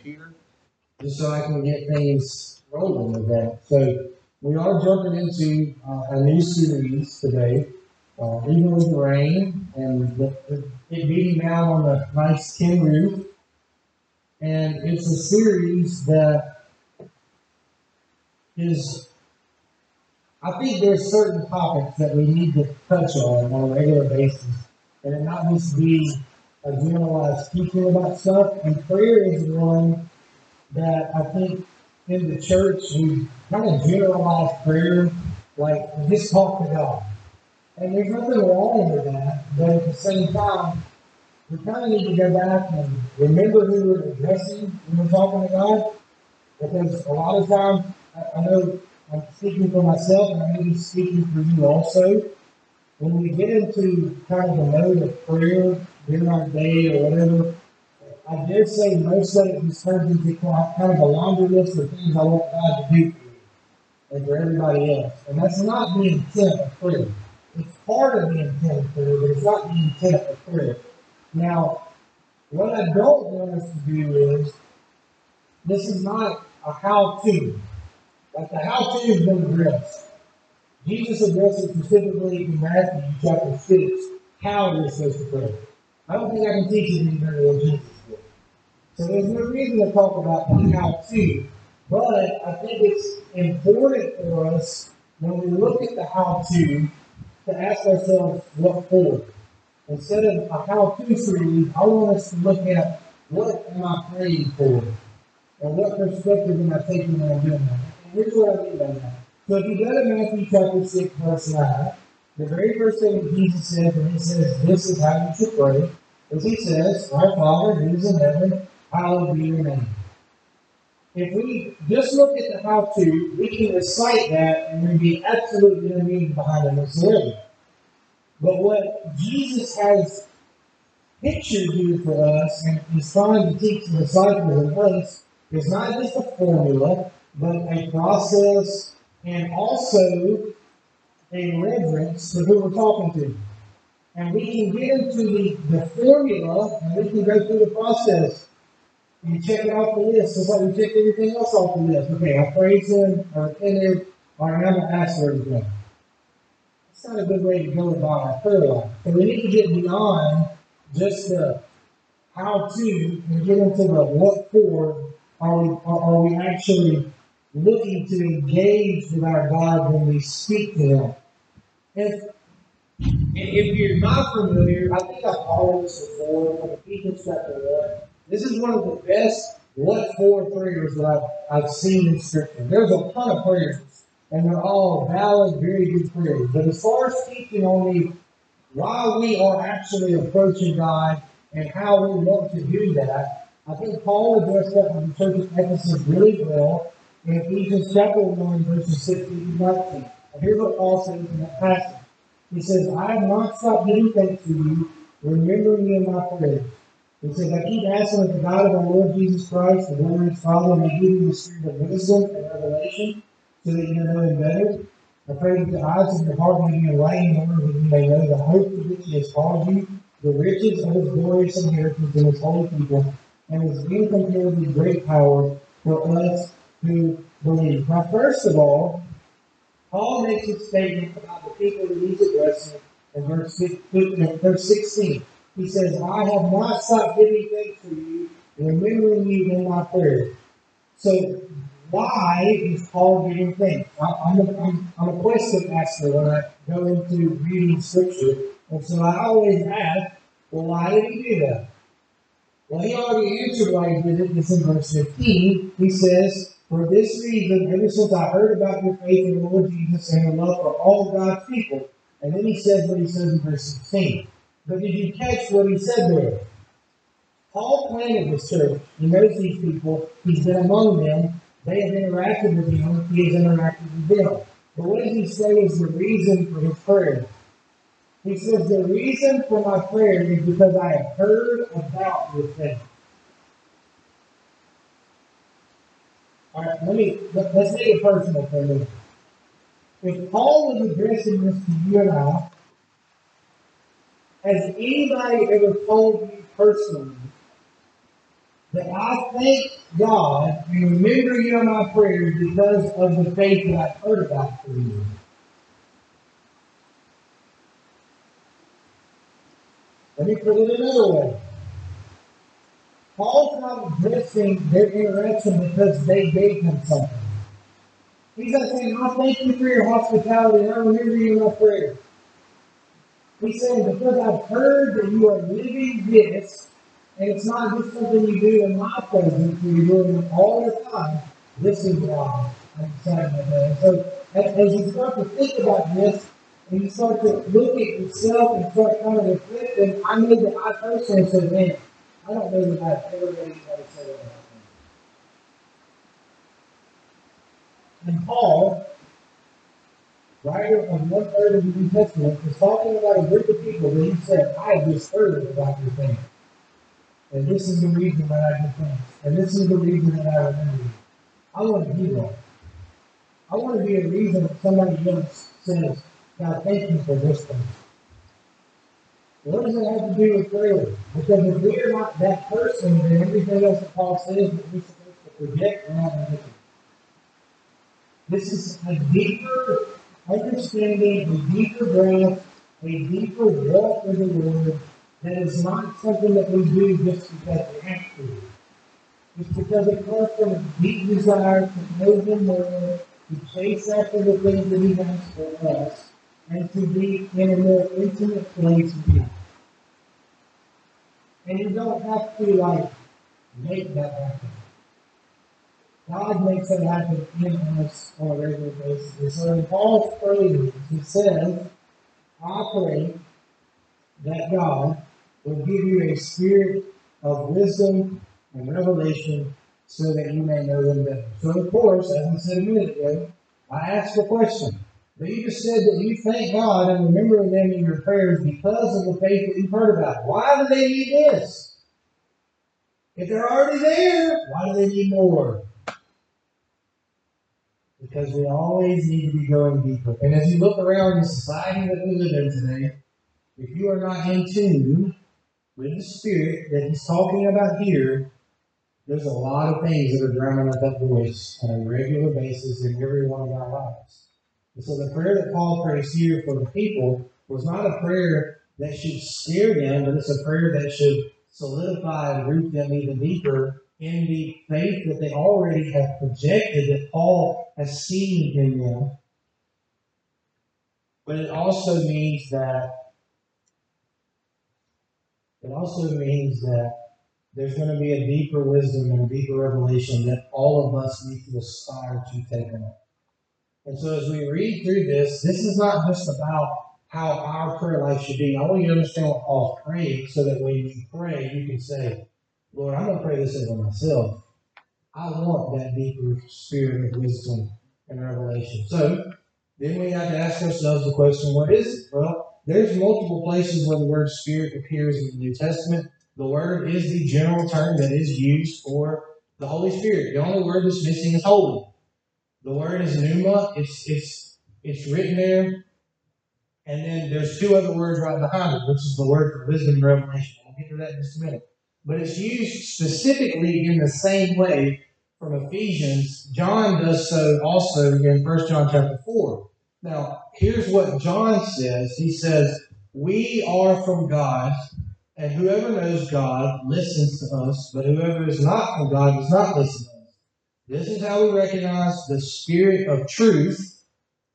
computer, just so I can get things rolling with that. So we are jumping into uh, a new series today, uh, even with the rain and the, the, it beating down on the nice tin roof. And it's a series that is, I think there's certain topics that we need to touch on on a regular basis. And it not just be a generalized teaching about stuff. And prayer is one that I think in the church we kind of generalize prayer, like just talk to God. And there's nothing wrong with that, but at the same time, we kind of need to go back and remember who we're addressing when we're talking to God. Because a lot of times, I, I know I'm speaking for myself, and I may be speaking for you also. When we get into kind of the mode of prayer during our day or whatever, I dare say most of it just into kind of a laundry list of things I want God to do for you and for everybody else. And that's not the intent of prayer. It's part of the intent of prayer, but it's not the intent of prayer. Now, what I don't want us to do is, this is not a how-to. Like the how-to has been addressed. Jesus addressed it specifically in Matthew chapter 6, how we're supposed to pray. I don't think I can teach you better than Jesus. So there's no reason to talk about how-to, but I think it's important for us when we look at the how-to to ask ourselves what for. Instead of a how-to series, I want us to look at what am I praying for? And what perspective am I taking when I'm doing that? And here's what I mean by that. So if you go to Matthew chapter 6, verse 9, the very first thing Jesus says when he says, This is how you should pray, is he says, Our Father who is in heaven, hallowed be your name. If we just look at the how to, we can recite that and there'd be absolutely no meaning behind it whatsoever. But what Jesus has pictured here for us and is trying to teach the disciples in us is not just a formula, but a process and also a reverence to who we're talking to. And we can get into the, the formula and we can go through the process and check it off the list just like we check everything else off the list. Okay, I praise him, I repented, or I'm going to ask for everything. It's not a good way to go about our prayer life. So we need to get beyond just the how to and get into the what for. Are we, are we actually looking to engage with our God when we speak to Him? If, if you're not familiar, I think I've told this before from Ephesians chapter 1. This is one of the best what for prayers that I've, I've seen in Scripture. There's a ton of prayers and they're all valid, very good prayers. But as far as teaching on the why we are actually approaching God and how we want to do that, I think Paul addressed that in the church of Ephesus really well in Ephesians chapter 1, verses 16 to 19. And here's what Paul says in that passage. He says, I have not stopped giving thanks to you, remembering you in my prayers. He says, I keep asking that the God of our Lord Jesus Christ, the glorious Father, may give you the spirit of wisdom and revelation so that you may know him better. I pray that the eyes of your heart may be enlightened order that you may know the hope to which he has called you, the riches of his glorious inheritance in his holy people, and his incomparably great power for us who believe. Now, first of all, Paul makes a statement about the people that he's addressing in verse, verse 16. He says, I have not stopped giving thanks for you, remembering you in my prayer. So why is Paul giving thanks? I, am a, I'm, I'm a question asker when I go into reading scripture. And so I always ask, well, why did he do that? Well, he already answered why he did it. It's in verse 15. He says, For this reason, ever since I heard about your faith in the Lord Jesus and your love for all God's people. And then he says what he says in verse 16. But did you catch what he said there? Paul planted this church. He knows these people. He's been among them. They have interacted with him. He has interacted with them. But what does he say is the reason for his prayer? He says, The reason for my prayer is because I have heard about your faith. All right, let me let, us make it personal for a minute. If Paul was addressing this to you and I, has anybody ever told you personally that I thank God and remember you in my prayers because of the faith that I've heard about for you. Let me put it another way. Paul's not addressing their interaction because they gave him something. He's not saying, I thank you for your hospitality and I remember you in my prayer. He's saying, because I've heard that you are living this, and it's not just something you do in my presence, you're doing it all the time, this is why I'm excited about that. So as, as you start to think about this, and you start to look at yourself and start kind of reflecting, I know that I personally said, man, I don't know that I've ever really tried to say that. And Paul, writer of one third of the New Testament, is talking about a group of people that he said, I have just heard about your thing. And this is the reason that I give thanks. And this is the reason that I remember you. I want to be that. I want to be a reason that somebody else says, God, thank you for this thing. What does it have to do with prayer? Because if we are not that person, then everything else that Paul says that we're supposed to project around the This is a deeper understanding, a deeper grasp, a deeper walk with the Lord that is not something that we do just because we have to. It's because it comes from a deep desire to know Him more, to chase after the things that He has for us, and to be in a more intimate place with Him. And you don't have to like make that happen. God makes it happen in us on a regular basis. So in Paul's prayers, he says, I pray that God will give you a spirit of wisdom and revelation so that you may know them better. So of course, as I said a minute ago, I asked the question. But you just said that you thank God and remember them in your prayers because of the faith that you've heard about. Why do they need this? If they're already there, why do they need more? Because we always need to be going deeper. And as you look around the society that we live in today, if you are not in tune with the Spirit that He's talking about here, there's a lot of things that are drowning out that voice on a regular basis in every one of our lives. And so the prayer that Paul prays here for the people was not a prayer that should scare them, but it's a prayer that should solidify and root them even deeper in the faith that they already have projected that Paul has seen in them. But it also means that it also means that there's going to be a deeper wisdom and a deeper revelation that all of us need to aspire to take on. And so as we read through this, this is not just about how our prayer life should be. I want you to understand what Paul's praying so that when you pray, you can say, Lord, I'm going to pray this over myself. I want that deeper spirit of wisdom and revelation. So then we have to ask ourselves the question, what is it? Well, there's multiple places where the word spirit appears in the New Testament. The word is the general term that is used for the Holy Spirit. The only word that's missing is holy. The word is pneuma. It's it's it's written there. And then there's two other words right behind it, which is the word for wisdom and revelation. I'll get to that in just a minute. But it's used specifically in the same way from Ephesians. John does so also in 1 John chapter 4. Now, here's what John says. He says, We are from God, and whoever knows God listens to us, but whoever is not from God does not listen. This is how we recognize the spirit of truth.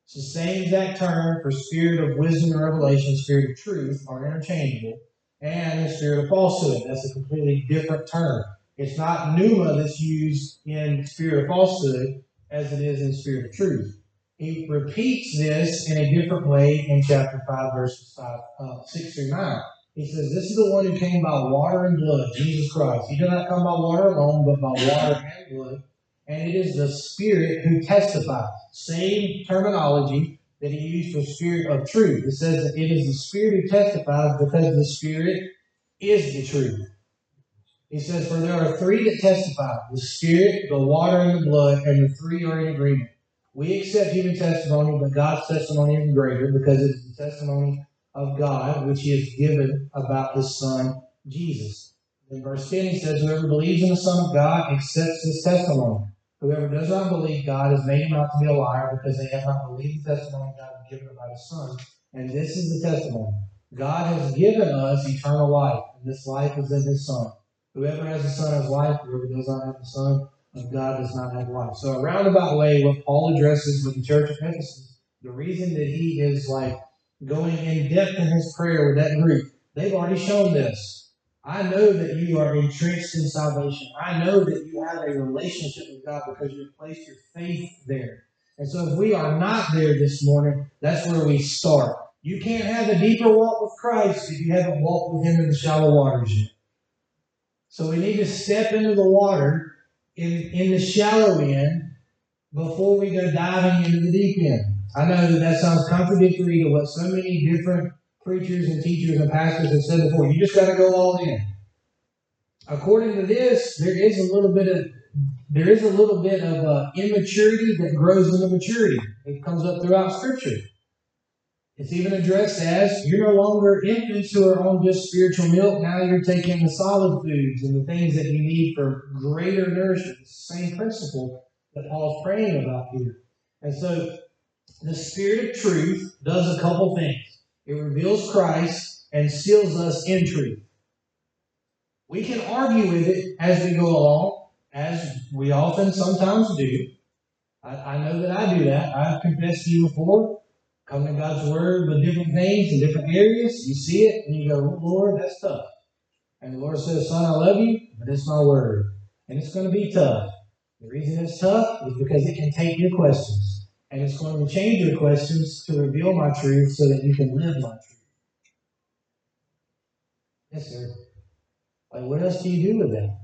It's the same exact term for spirit of wisdom and revelation, spirit of truth are interchangeable, and the spirit of falsehood. That's a completely different term. It's not pneuma that's used in spirit of falsehood as it is in spirit of truth. He repeats this in a different way in chapter 5, verses 5, uh, 6 through 9. He says, This is the one who came by water and blood, Jesus Christ. He did not come by water alone, but by water and blood and it is the Spirit who testifies. Same terminology that he used for Spirit of truth. It says that it is the Spirit who testifies because the Spirit is the truth. He says, For there are three that testify the Spirit, the water, and the blood, and the three are in agreement. We accept human testimony, but God's testimony is greater because it is the testimony of God which He has given about His Son, Jesus. In verse 10, he says, Whoever believes in the Son of God accepts his testimony. Whoever does not believe God has made him out to be a liar because they have not believed the testimony God has given about his Son. And this is the testimony God has given us eternal life, and this life is in his Son. Whoever has the Son has life, whoever does not have the Son of God does not have life. So, a roundabout way, what Paul addresses with the church of Ephesus, the reason that he is like going in depth in his prayer with that group, they've already shown this. I know that you are entrenched in salvation. I know that you have a relationship with God because you've placed your faith there. And so if we are not there this morning, that's where we start. You can't have a deeper walk with Christ if you haven't walked with Him in the shallow waters yet. So we need to step into the water in, in the shallow end before we go diving into the deep end. I know that that sounds contradictory to what so many different preachers and teachers and pastors have said before. You just got to go all in. According to this, there is a little bit of there is a little bit of uh, immaturity that grows into maturity. It comes up throughout Scripture. It's even addressed as you're no longer infants who are on just spiritual milk. Now you're taking the solid foods and the things that you need for greater nourishment. It's the same principle that Paul's praying about here. And so the Spirit of truth does a couple things. It reveals Christ and seals us in truth. We can argue with it as we go along, as we often sometimes do. I, I know that I do that. I've confessed to you before. Come to God's Word with different things in different areas. You see it and you go, Lord, that's tough. And the Lord says, Son, I love you, but it's my Word. And it's going to be tough. The reason it's tough is because it can take your questions and it's going to change your questions to reveal my truth so that you can live my truth. Yes, sir. Like, what else do you do with that?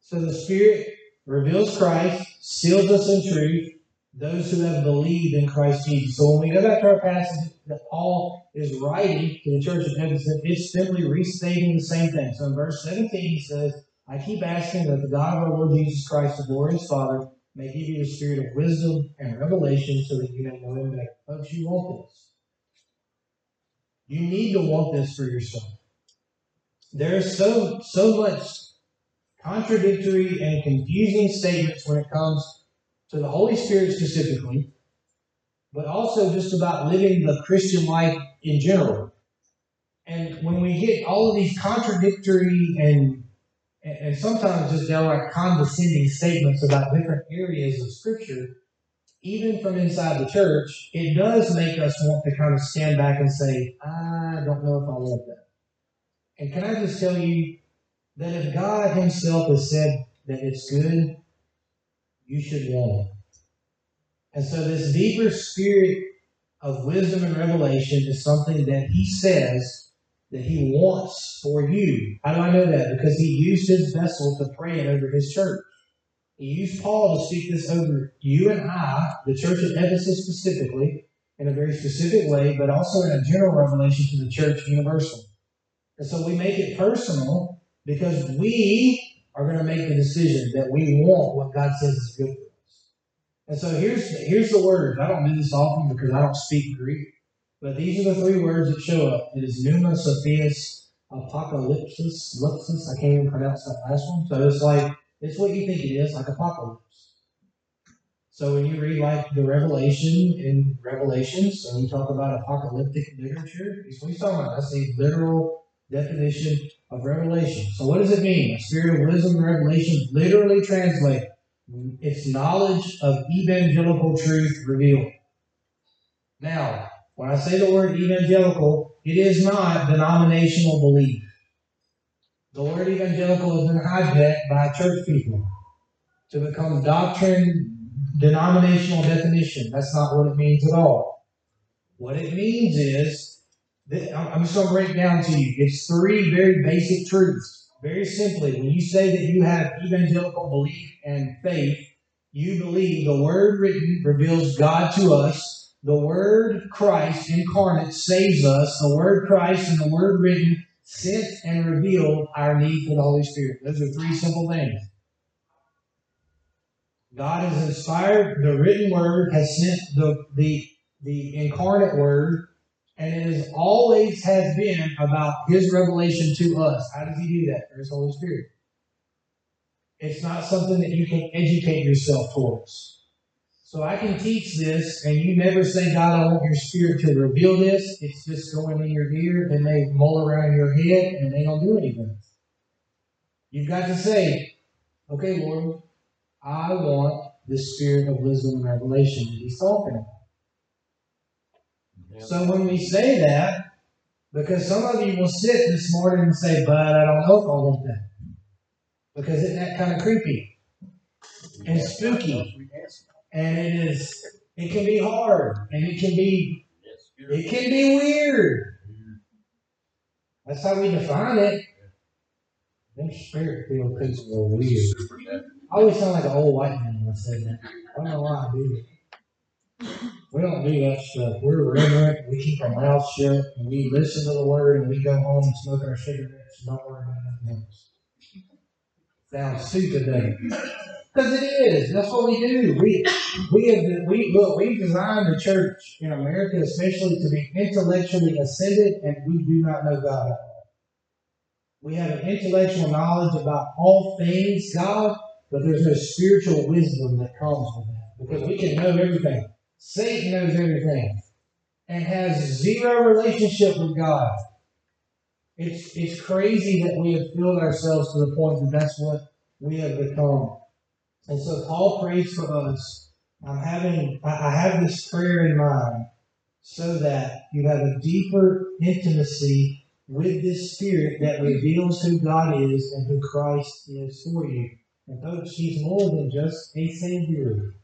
So the Spirit reveals Christ, seals us in truth, those who have believed in Christ Jesus. So when we go back to our passage that Paul is writing to the church of Ephesus, it's simply restating the same thing. So in verse 17, he says, I keep asking that the God of our Lord Jesus Christ, the glorious Father, may give you the spirit of wisdom and revelation so that you may know him better. Folks, you want this. You need to want this for yourself. There's so so much contradictory and confusing statements when it comes to the Holy Spirit specifically, but also just about living the Christian life in general. And when we get all of these contradictory and and, sometimes just downright condescending statements about different areas of Scripture, even from inside the church, it does make us want to kind of stand back and say, I don't know if I want that. And can I just tell you that if God Himself has said that it's good, you should want it. And so, this deeper spirit of wisdom and revelation is something that He says that he wants for you. How do I know that? Because he used his vessel to pray it over his church. He used Paul to speak this over you and I, the church of Ephesus specifically, in a very specific way, but also in a general revelation to the church universal. And so we make it personal because we are going to make the decision that we want what God says is good for us. And so here's here's the word. I don't do this often because I don't speak Greek. But these are the three words that show up. It is Pneuma Sophias Apocalypsis. Lipsis. I can't even pronounce that last one. So it's like, it's what you think it is, like apocalypse. So when you read like the Revelation in Revelations, so we talk about apocalyptic literature, it's what he's talking about. That's the literal definition of revelation. So what does it mean? A spirit of wisdom and revelation, literally translated. It's knowledge of evangelical truth revealed. Now, when I say the word evangelical, it is not denominational belief. The word evangelical has been hijacked by church people to become doctrine, denominational definition. That's not what it means at all. What it means is, that, I'm just going to break down to you. It's three very basic truths. Very simply, when you say that you have evangelical belief and faith, you believe the word written reveals God to us the Word Christ incarnate saves us. The Word Christ and the Word written sent and revealed our need for the Holy Spirit. Those are three simple things. God has inspired the written Word, has sent the, the, the incarnate Word, And it is always has been about his revelation to us. How does he do that? Through His Holy Spirit. It's not something that you can educate yourself towards. So I can teach this, and you never say, God, I want your spirit to reveal this. It's just going in your ear, and they mull around your head, and they don't do anything. You've got to say, okay, Lord, I want the spirit of wisdom and revelation that he's talking about. Yeah. So when we say that, because some of you will sit this morning and say, but I don't know if I want that. Because isn't that kind of creepy and spooky? And it is it can be hard and it can be it can be weird. That's how we define it. Them spirit filled people are weird. I always sound like an old white man when I say that. I don't know why I do it. We don't do that stuff. We're reverent. We keep our mouths shut and we listen to the word and we go home and smoke our cigarettes and don't worry about nothing else. Sounds stupid, doesn't because it is. That's what we do. We we have we look. We've designed the church in America, especially, to be intellectually ascended, and we do not know God. We have an intellectual knowledge about all things God, but there's no spiritual wisdom that comes with that because we can know everything. Satan knows everything and has zero relationship with God. It's it's crazy that we have filled ourselves to the point that that's what we have become. And so Paul prays for us. I'm having, I have this prayer in mind so that you have a deeper intimacy with this Spirit that reveals who God is and who Christ is for you. And folks, He's more than just a Savior.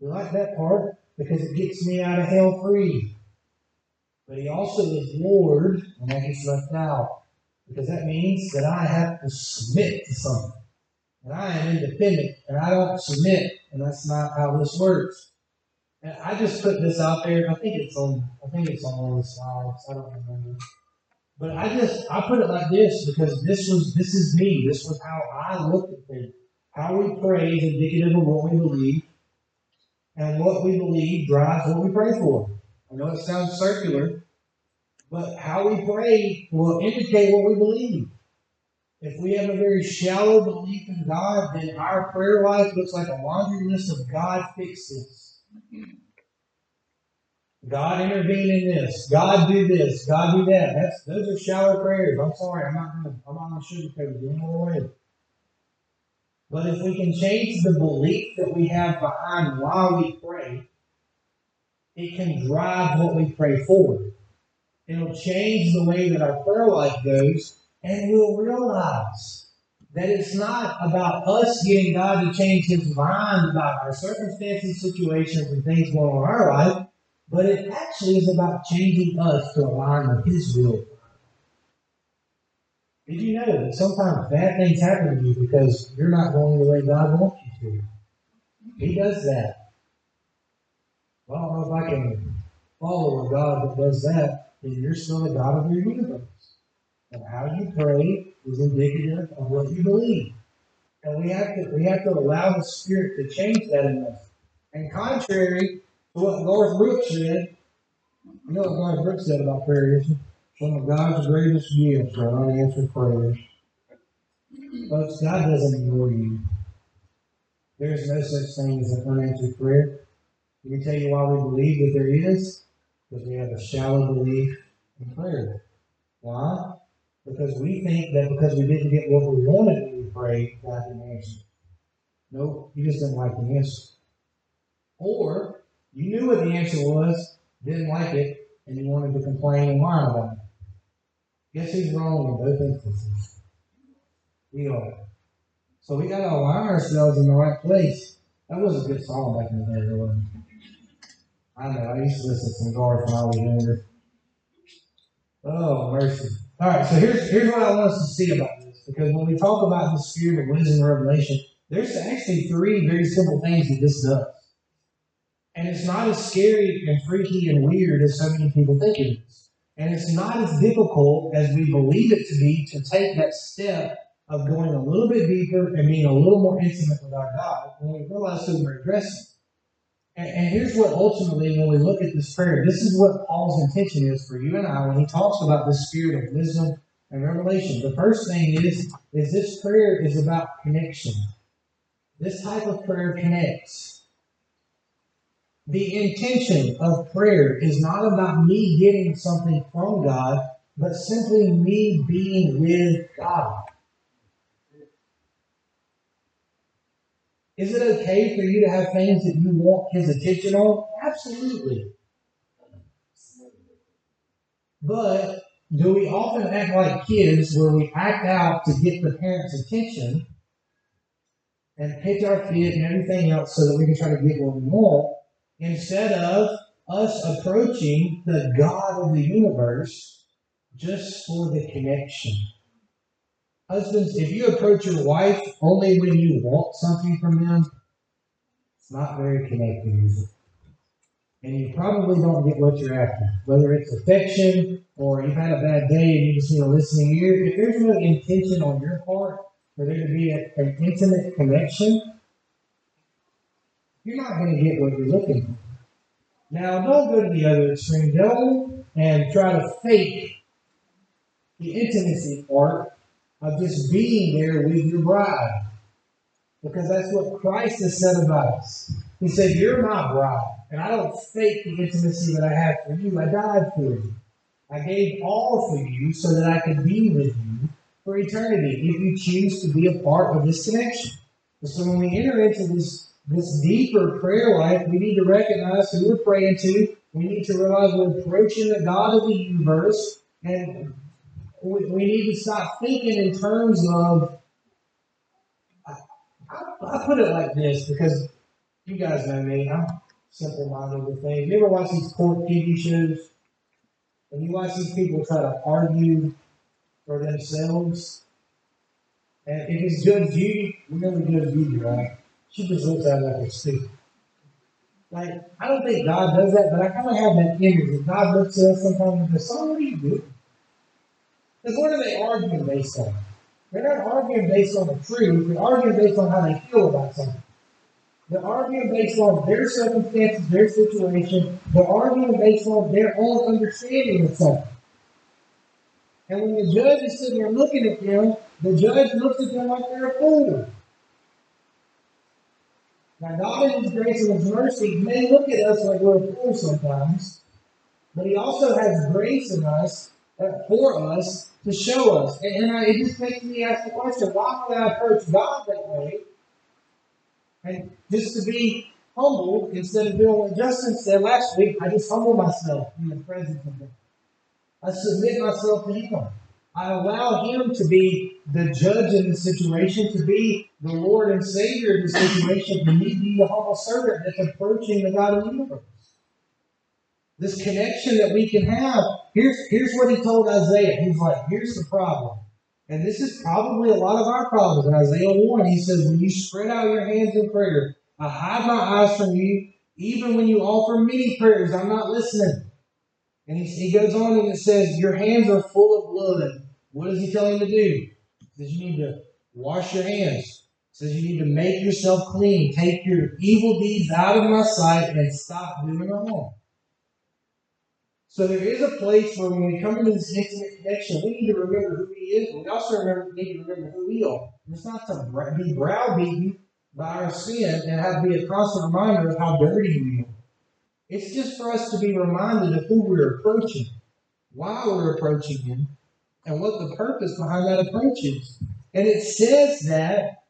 We like that part because it gets me out of hell free. But He also is Lord, and that gets left out because that means that I have to submit to something and I am independent, and I don't submit, and that's not how this works. And I just put this out there. I think it's on. I think it's on one of the slides. I don't remember. But I just I put it like this because this was this is me. This was how I looked at things. How we pray is indicative of what we believe, and what we believe drives what we pray for. I know it sounds circular, but how we pray will indicate what we believe. If we have a very shallow belief in God, then our prayer life looks like a laundry list of God fixes. God intervene in this. God do this. God do that. That's those are shallow prayers. I'm sorry, I'm not gonna I'm not gonna sugarcoat it any more way. But if we can change the belief that we have behind why we pray, it can drive what we pray for. It'll change the way that our prayer life goes and we'll realize that it's not about us getting God to change his mind about our circumstances, situations, and things going on in our life, but it actually is about changing us to align with his will. Did you know that sometimes bad things happen to you because you're not going the way God wants you to? He does that. Well, I don't know if I can follow a God that does that, then you're still the God of your universe. And how you pray is indicative of what you believe. And we have to we have to allow the Spirit to change that in us. And contrary to what Garth Brooks said, you know what Garth Brooks said about prayer, isn't Some of God's greatest gifts are unanswered prayers. Folks, God doesn't ignore you. There is no such thing as an unanswered prayer. Let me tell you why we believe that there is. Because we have a shallow belief in prayer. Why? because we think that because we didn't get what we wanted when we prayed, God didn't answer. No, you just didn't like the answer. Or you knew what the answer was, didn't like it, and you wanted to complain and whine about it. Guess who's wrong in both instances? We are. So we got to align ourselves in the right place. That was a good song back in the day, wasn't? I know. I used to listen to some Garth when I was younger. Oh, mercy. All right, so here's here's what I want us to see about this, because when we talk about the spirit of wisdom and revelation, there's actually three very simple things that this does, and it's not as scary and freaky and weird as so many people think it is, and it's not as difficult as we believe it to be to take that step of going a little bit deeper and being a little more intimate with our God when we realize who we're addressing. And, and here's what ultimately, when we look at this prayer, this is what Paul's intention is for you and I when he talks about the spirit of wisdom and revelation. The first thing is, is this prayer is about connection. This type of prayer connects. The intention of prayer is not about me getting something from God, but simply me being with God. Is it okay for you to have things that you want his attention on? Absolutely. But do we often act like kids where we act out to get the parents' attention and pitch our fit and everything else so that we can try to get what we want instead of us approaching the God of the universe just for the connection? Husbands, if you approach your wife only when you want something from them, it's not very connected, is it? And you probably don't get what you're after. Whether it's affection or you've had a bad day and you just need a listening ear, if there's no intention on your part for there to be a, an intimate connection, you're not going to get what you're looking for. Now, don't go to the other extreme. Don't and try to fake the intimacy part of just being there with your bride. Because that's what Christ has said about us. He said, You're my bride, and I don't fake the intimacy that I have for you. I died for you. I gave all for you so that I could be with you for eternity if you choose to be a part of this connection. So when we enter into this, this deeper prayer life, we need to recognize who we're praying to. We need to realize we're approaching the God of the universe, and we, we need to stop thinking in terms of. I, I, put it like this because you guys know me. I'm simple minded with things. You ever watch these court TV shows? And you watch these people try to argue for themselves. And if it's Judge Judy, you know Judge Judy, right? She just looks at it like a stupid. Like, I don't think God does that, but I kind of have that image that God looks at us sometimes and says, Son, what are you doing? Because what are they arguing based on? They're not arguing based on the truth. They're arguing based on how they feel about something. They're arguing based on their circumstances, their situation. They're arguing based on their own understanding of something. And when the judge is sitting there looking at them, the judge looks at them like they're a fool. Now, God in His grace and His mercy may look at us like we're a fool sometimes, but He also has grace in us Uh, for us to show us. And, and I, it just makes me ask the question why would I approach God that way? And just to be humble instead of doing what Justin said last week, I just humble myself in the presence of Him. I submit myself to Him. I allow Him to be the judge in the situation, to be the Lord and Savior of the situation, and me be the humble servant that's approaching the God of the universe. This connection that we can have. Here's, here's what he told Isaiah. He's like, here's the problem. And this is probably a lot of our problems. In Isaiah 1, he says, When you spread out your hands in prayer, I hide my eyes from you. Even when you offer many prayers, I'm not listening. And he, he goes on and it says, Your hands are full of blood. What does he tell him to do? He says, You need to wash your hands. He says, You need to make yourself clean. Take your evil deeds out of my sight and stop doing wrong. So there is a place where when we come into this intimate connection, we need to remember who He is. We also remember, need to remember who we are. It's not to be browbeaten by our sin and have to be a constant reminder of how dirty we are. It's just for us to be reminded of who we're approaching, why we're approaching Him, and what the purpose behind that approach is. And it says that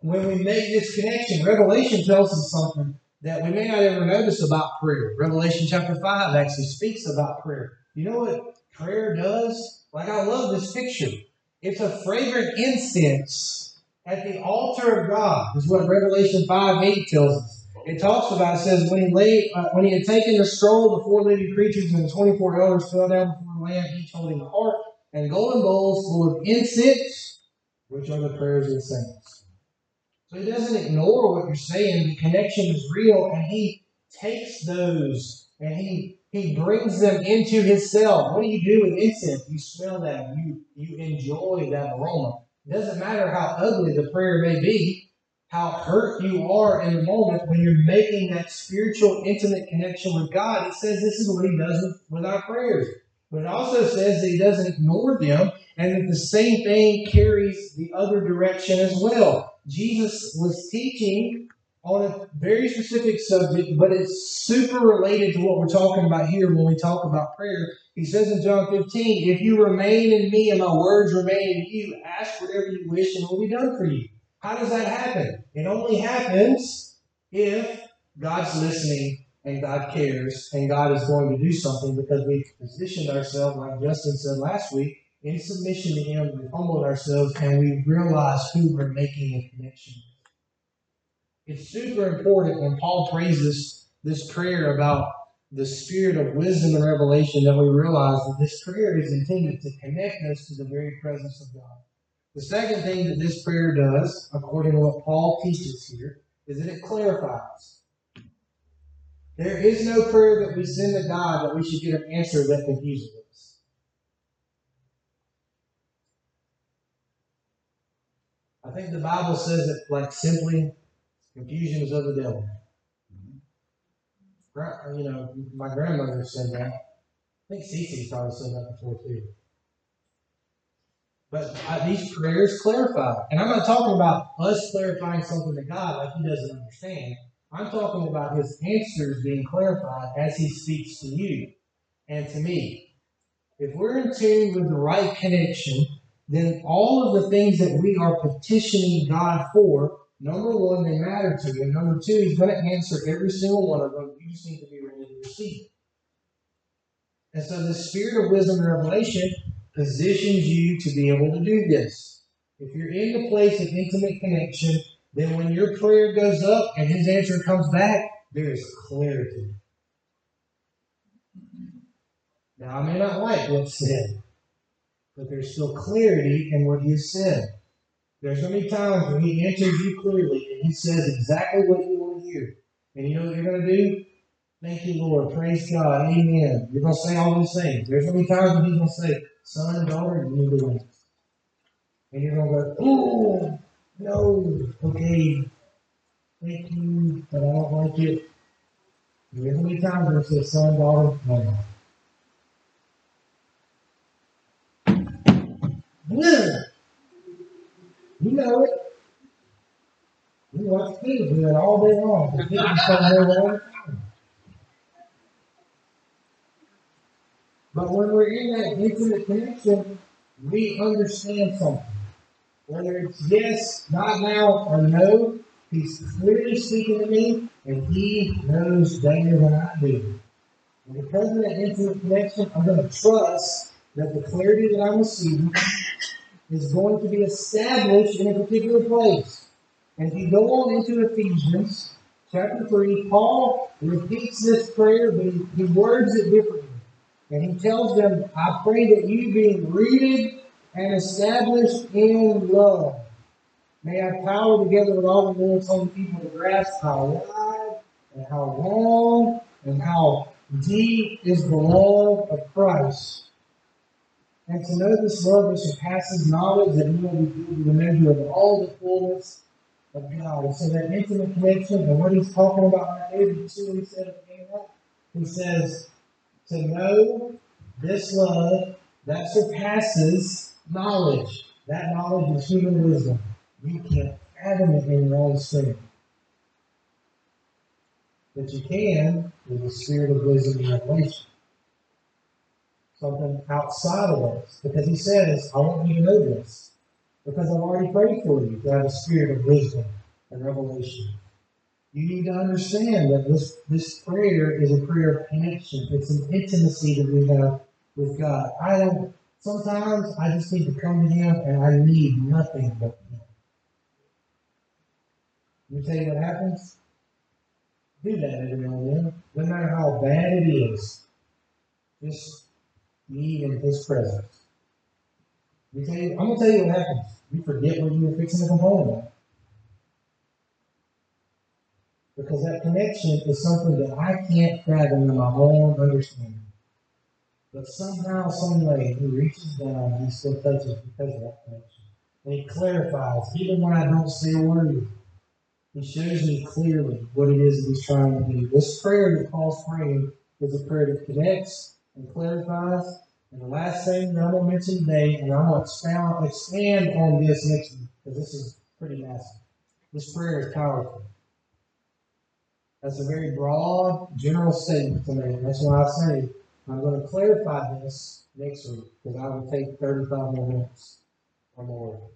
when we make this connection, Revelation tells us something that we may not ever notice about prayer. Revelation chapter 5 actually speaks about prayer. You know what prayer does? Like, I love this picture. It's a fragrant incense at the altar of God, is what Revelation 5 8 tells us. It talks about, it says, when he, lay, uh, when he had taken the scroll, the four living creatures and the 24 elders fell down before the Lamb, each holding a harp and golden bowls full of incense, which are the prayers of the saints. So he doesn't ignore what you're saying. The connection is real, and he takes those and he he brings them into his cell. What do you do with incense? You smell that. You you enjoy that aroma. It doesn't matter how ugly the prayer may be, how hurt you are in the moment when you're making that spiritual, intimate connection with God. It says this is what He does with our prayers. But it also says that He doesn't ignore them and that the same thing carries the other direction as well. Jesus was teaching on a very specific subject, but it's super related to what we're talking about here when we talk about prayer. He says in John 15, If you remain in me and my words remain in you, ask whatever you wish and it will be done for you. How does that happen? It only happens if God's listening and God cares and God is going to do something because we've positioned ourselves, like Justin said last week, in submission to Him. We've humbled ourselves and we realize who we're making a connection with. It's super important when Paul praises this prayer about the spirit of wisdom and revelation that we realize that this prayer is intended to connect us to the very presence of God. The second thing that this prayer does, according to what Paul teaches here, is that it clarifies. There is no prayer that we send to God that we should get an answer that confuses us. I think the Bible says it like simply Confusion is of the devil. Mm-hmm. You know, my grandmother said that. I think Cece probably said that before too. But I, these prayers clarify. And I'm not talking about us clarifying something to God like He doesn't understand. I'm talking about His answers being clarified as He speaks to you and to me. If we're in tune with the right connection, then all of the things that we are petitioning God for Number one, they matter to you. Number two, he's going to answer every single one of them. You just need to be ready to receive. And so the spirit of wisdom and revelation positions you to be able to do this. If you're in the place of intimate connection, then when your prayer goes up and his answer comes back, there is clarity. Now, I may not like what's said, but there's still clarity in what he has said. There's so many times when he answers you clearly and he says exactly what you want to hear. And you know what you're going to do? Thank you, Lord. Praise God. Amen. You're going to say all these things. There's so many times when he's going to say, son daughter, you need to wait. And you're going to go, oh, no, okay, thank you, but I don't like it. There's so many times when he says, son, daughter, no. Yeah. You know it. You watch it all day long. But when we're in that intimate connection, we understand something. Whether it's yes, not now, or no, He's clearly speaking to me, and He knows better than I do. And because of that intimate connection, I'm going to trust that the clarity that I'm receiving is going to be established in a particular place. And if you go on into Ephesians chapter 3, Paul repeats this prayer, but he, he words it differently. And he tells them, I pray that you being rooted and established in love may have power together with all the Lord's holy people to grasp how wide and how long and how deep is the love of Christ and to know this love that surpasses knowledge, that we will be the measure of all the fullness of God. So that intimate connection, and what he's talking about right there, you see what he said at the He says, to know this love that surpasses knowledge. That knowledge is human wisdom. You can't fathom it in your own strength. But you can with the spirit of wisdom and revelation something outside of us. Because he says, I want you to know this. Because I've already prayed for you to have a spirit of wisdom and revelation. You need to understand that this, this prayer is a prayer of connection. It's an intimacy that we have with God. I don't, sometimes I just need to come to Him and I need nothing but Him. Me tell you what happens. Do that every now and then. No matter how bad it is. Just be in His presence. I'm gonna tell you what happens. You forget what you were fixing to complain about. Because that connection is something that I can't fathom in my own understanding. But somehow, some way, he reaches down and he still touches because of that connection. And he clarifies, even when I don't say a word. he shows me clearly what it is that he's trying to do. This prayer that Paul's praying is a prayer that connects and clarifies. And the last thing that I'm going to mention today, and I'm going to expand on this next week, because this is pretty massive. This prayer is powerful. That's a very broad, general statement to me. That's why I say I'm going to clarify this next week, because I will take 35 more minutes or more.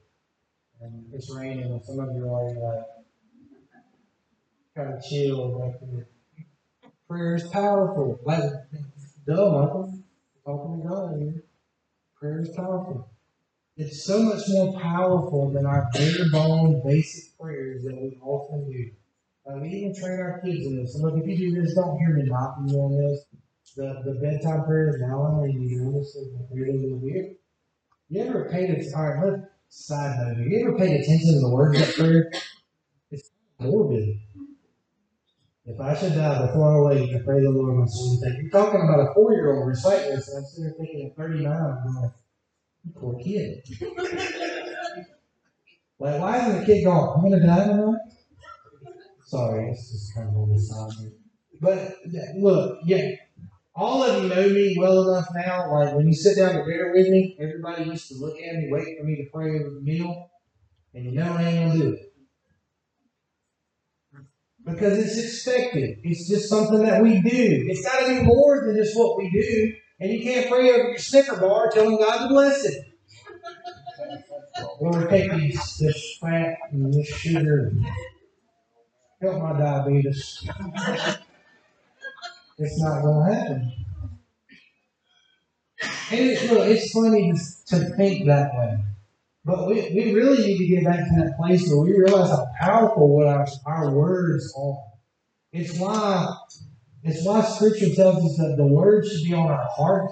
And it's raining, and some of you are already like, kind of chill. Like, prayer is powerful. Duh, Michael. Talking to God here. Prayer is powerful. It's so much more powerful than our bare bone basic prayers that we often do. We even train our kids in this. And look, if you do this, don't hear me mocking you on this. The, the bedtime prayer is now on you do this is really, really weird. You ever paid attention? All right, let side note. You ever paid attention to the words of prayer? It's morbid. If I should die before I wake, I pray the Lord my soul to take. You're talking about a four year old reciting this, and I'm sitting there thinking at 39, I'm like, you poor kid. like, why isn't the kid going, I'm going to die tonight? Sorry, it's just kind of on the side. But look, yeah, all of you know me well enough now. Like when you sit down to dinner with me, everybody used to look at me, wait for me to pray over the meal, and you know I ain't gonna do it because it's expected. It's just something that we do. It's got to be more than just what we do. And you can't pray over your Snicker bar telling God to bless it. Lord, take these, this fat and this sugar and help my diabetes. It's not going to happen. And it's, look, it's funny to, to think that way. But we, we really need to get back to that place where we realize how powerful what our, our words are. It's why it's why Scripture tells us that the word should be on our heart,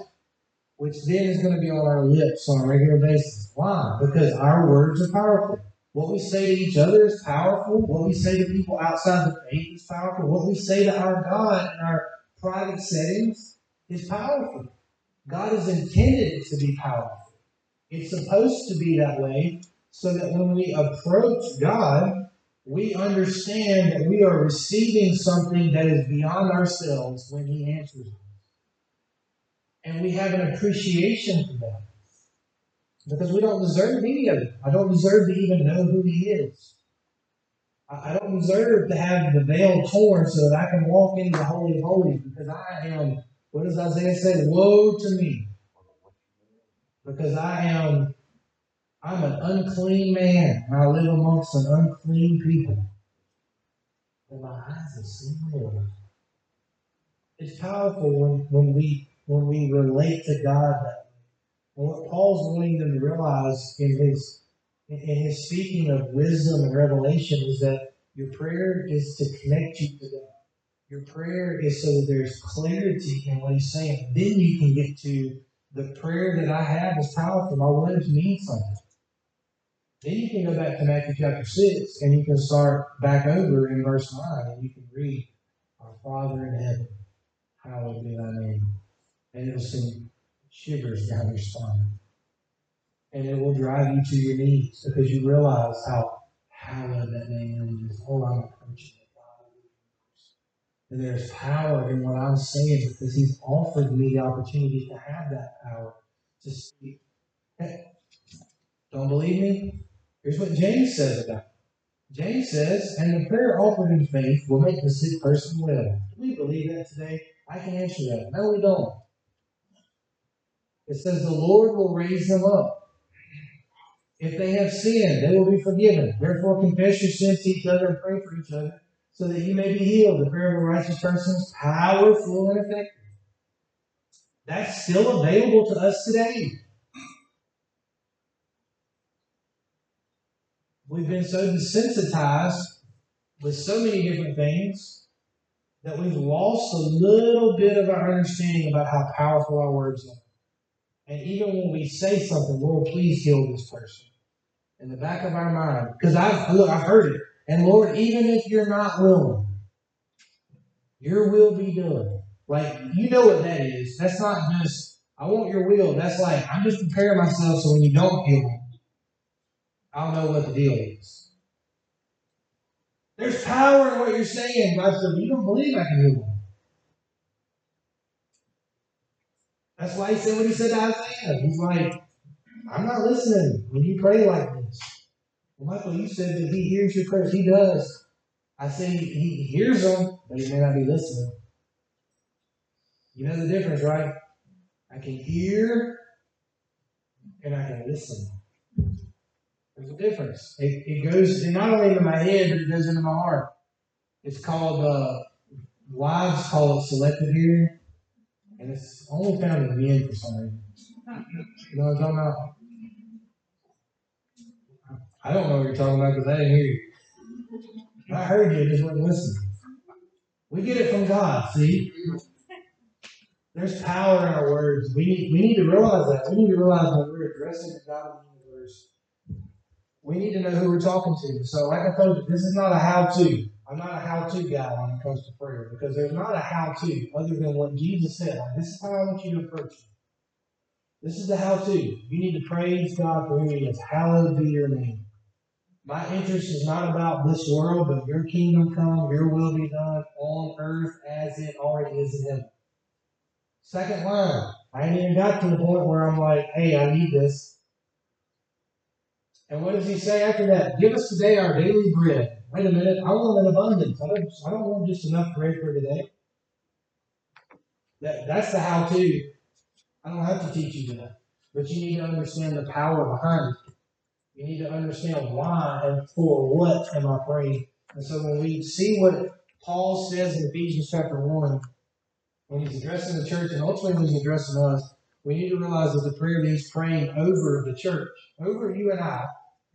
which then is going to be on our lips on a regular basis. Why? Because our words are powerful. What we say to each other is powerful. What we say to people outside the faith is powerful. What we say to our God in our private settings is powerful. God has intended it to be powerful. It's supposed to be that way so that when we approach God, we understand that we are receiving something that is beyond ourselves when He answers us. And we have an appreciation for that. Because we don't deserve any of it. I don't deserve to even know who He is. I don't deserve to have the veil torn so that I can walk into the Holy of Holies because I am, what does Isaiah say? Woe to me because I am I'm an unclean man, I live amongst an unclean people. And my eyes have seen the Lord. It's powerful when, when we when we relate to God that what Paul's wanting them to realize in his in his speaking of wisdom and revelation is that your prayer is to connect you to God. Your prayer is so that there's clarity in what he's saying. Then you can get to the prayer that I have is powerful. My words mean something. Then you can go back to Matthew chapter 6 and you can start back over in verse 9 and you can read, Our Father in heaven, hallowed be thy name. And it'll send shivers down your spine. And it will drive you to your knees because you realize how hallowed that name is. Oh, I'm approaching and there's power in what I'm saying because He's offered me the opportunity to have that power to speak. Don't believe me? Here's what James says about it. James says, and the prayer offered in faith will make the sick person well. Do we believe that today? I can answer that. No, we don't. It says the Lord will raise them up. If they have sinned, they will be forgiven. Therefore, confess your sins to each other and pray for each other so that you may be healed. The prayer of a righteous person is powerful and effective. That's still available to us today. We've been so desensitized with so many different things that we've lost a little bit of our understanding about how powerful our words are. And even when we say something, Lord, please heal this person. In the back of our mind, because I've I've heard it. And Lord, even if you're not willing, your will be done. Like, you know what that is. That's not just, I want your will. That's like, I'm just preparing myself so when you don't heal me, I'll know what the deal is. There's power in what you're saying. God said, You don't believe I can heal them. That's why he said what he said to Isaiah. He's like, I'm not listening when you pray like this. Well, Michael, you said that he hears your prayers. He does. I say he hears them, but he may not be listening. You know the difference, right? I can hear and I can listen. There's a difference. It, it goes not only into my head, but it goes into my heart. It's called, uh, wives call it selective hearing, and it's only found in men for some reason. You know what I'm talking about? I don't know what you're talking about because I didn't hear you. I heard you, I just wasn't listening. We get it from God, see? There's power in our words. We need, we need to realize that. We need to realize when we're addressing God we need to know who we're talking to. So, like I told you, this is not a how to. I'm not a how to guy when it comes to prayer because there's not a how to other than what Jesus said. Like, this is how I want you to approach it. This is the how to. You need to praise God for who He is. Hallowed be your name. My interest is not about this world, but your kingdom come, your will be done on earth as it already is in heaven. Second line. I ain't even got to the point where I'm like, hey, I need this. And what does he say after that? Give us today our daily bread. Wait a minute, I want an abundance. I don't, I don't want just enough bread for today. That, that's the how to. I don't have to teach you that. But you need to understand the power behind it. You need to understand why and for what am I praying. And so when we see what Paul says in Ephesians chapter 1, when he's addressing the church and ultimately when he's addressing us, we need to realize that the prayer he's praying over the church, over you and I,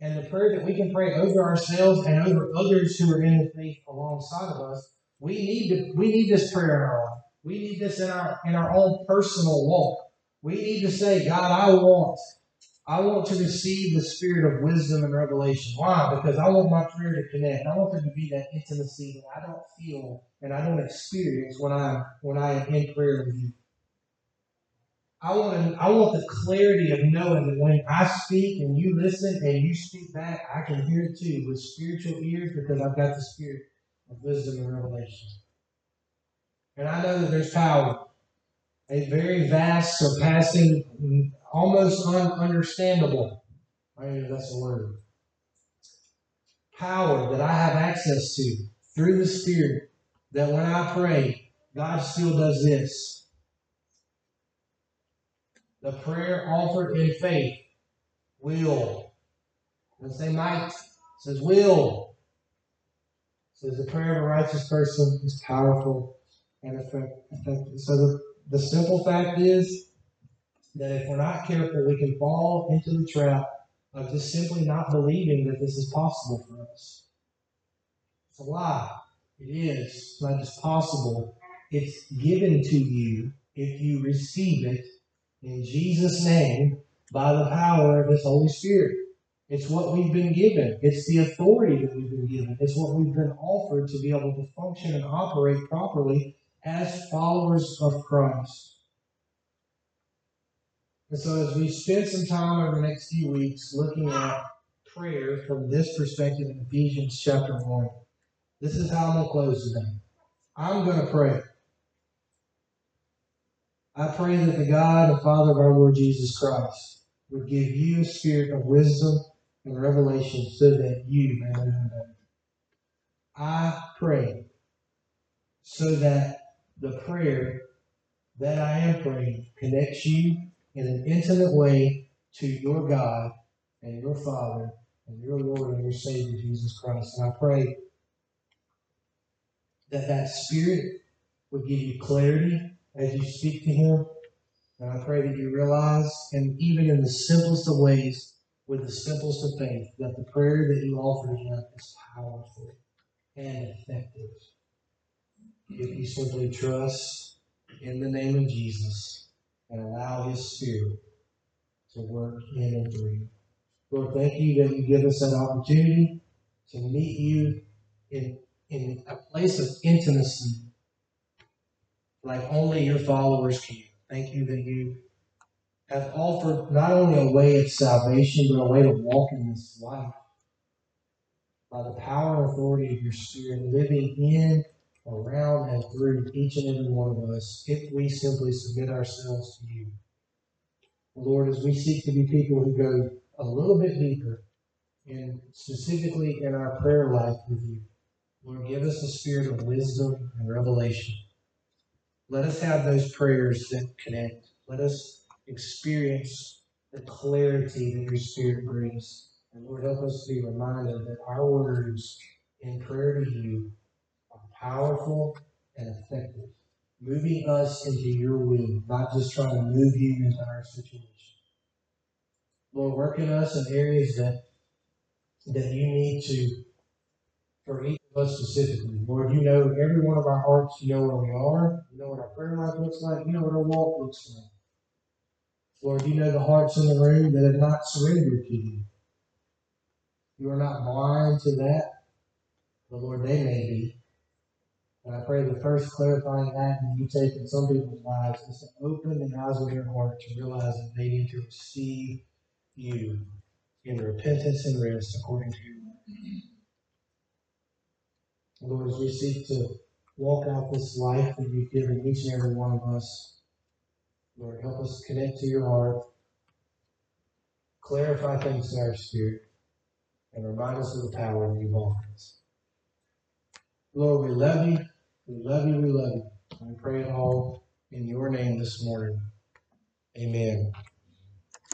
and the prayer that we can pray over ourselves and over others who are in the faith alongside of us, we need to we need this prayer in our life. We need this in our in our own personal walk. We need to say, God, I want I want to receive the spirit of wisdom and revelation. Why? Because I want my prayer to connect. I want there to be that intimacy that I don't feel and I don't experience when I when I am in prayer with you. I want I want the clarity of knowing that when I speak and you listen and you speak back, I can hear it too with spiritual ears because I've got the spirit of wisdom and revelation. And I know that there's power, a very vast, surpassing, almost ununderstandable. I mean, that's the word. Power that I have access to through the Spirit. That when I pray, God still does this the prayer offered in faith will. Doesn't say might, says will. says the prayer of a righteous person is powerful and effective. So the, the simple fact is that if we're not careful, we can fall into the trap of just simply not believing that this is possible for us. It's a lie. It is. It's not just possible. It's given to you if you receive it in Jesus' name by the power of His Holy Spirit. It's what we've been given. It's the authority that we've been given. It's what we've been offered to be able to function and operate properly as followers of Christ. And so, as we spend some time over the next few weeks looking at prayer from this perspective in Ephesians chapter 1, this is how I'm going to close today. I'm going to pray. I pray that the God and Father of our Lord Jesus Christ would give you a spirit of wisdom and revelation so that you may in better. I pray so that the prayer that I am praying connects you in an intimate way to your God and your Father and your Lord and your Savior Jesus Christ. And I pray that that Spirit would give you clarity as you speak to Him. And I pray that you realize, and even in the simplest of ways, with the simplest of faith, that the prayer that you offer Him is powerful and effective. If you simply trust in the name of Jesus and allow His Spirit to work in and through you. Lord, thank you that you give us that opportunity to meet you in, in a place of intimacy like only your followers can. Thank you that you have offered not only a way of salvation, but a way to walk in this life by the power and authority of your Spirit living in, around, and through each and every one of us if we simply submit ourselves to you. Lord, as we seek to be people who go a little bit deeper, and specifically in our prayer life with you, Lord, give us the spirit of wisdom and revelation. Let us have those prayers that connect. Let us experience the clarity that your spirit brings. And Lord, help us to be reminded that our words in prayer to you are powerful and effective, moving us into your will, not just trying to move you into our situation. Lord, work in us in areas that that you need to, for each of us specifically. Lord, you know every one of our hearts. You know where we are. You know what our prayer life looks like. You know what our walk looks like. Lord, you know the hearts in the room that have not surrendered to you. You are not blind to that, but Lord, they may be. And I pray the first clarifying act that you take in some people's lives is to open the eyes of their heart to realize that they need to receive you in repentance and rest according to your word. Lord, as we seek to walk out this life that you've given each and every one of us, Lord, help us connect to your heart, clarify things to our spirit, and remind us of the power that you've offered us. Lord, we love you. We love you. We love you. We pray it all in your name this morning. Amen.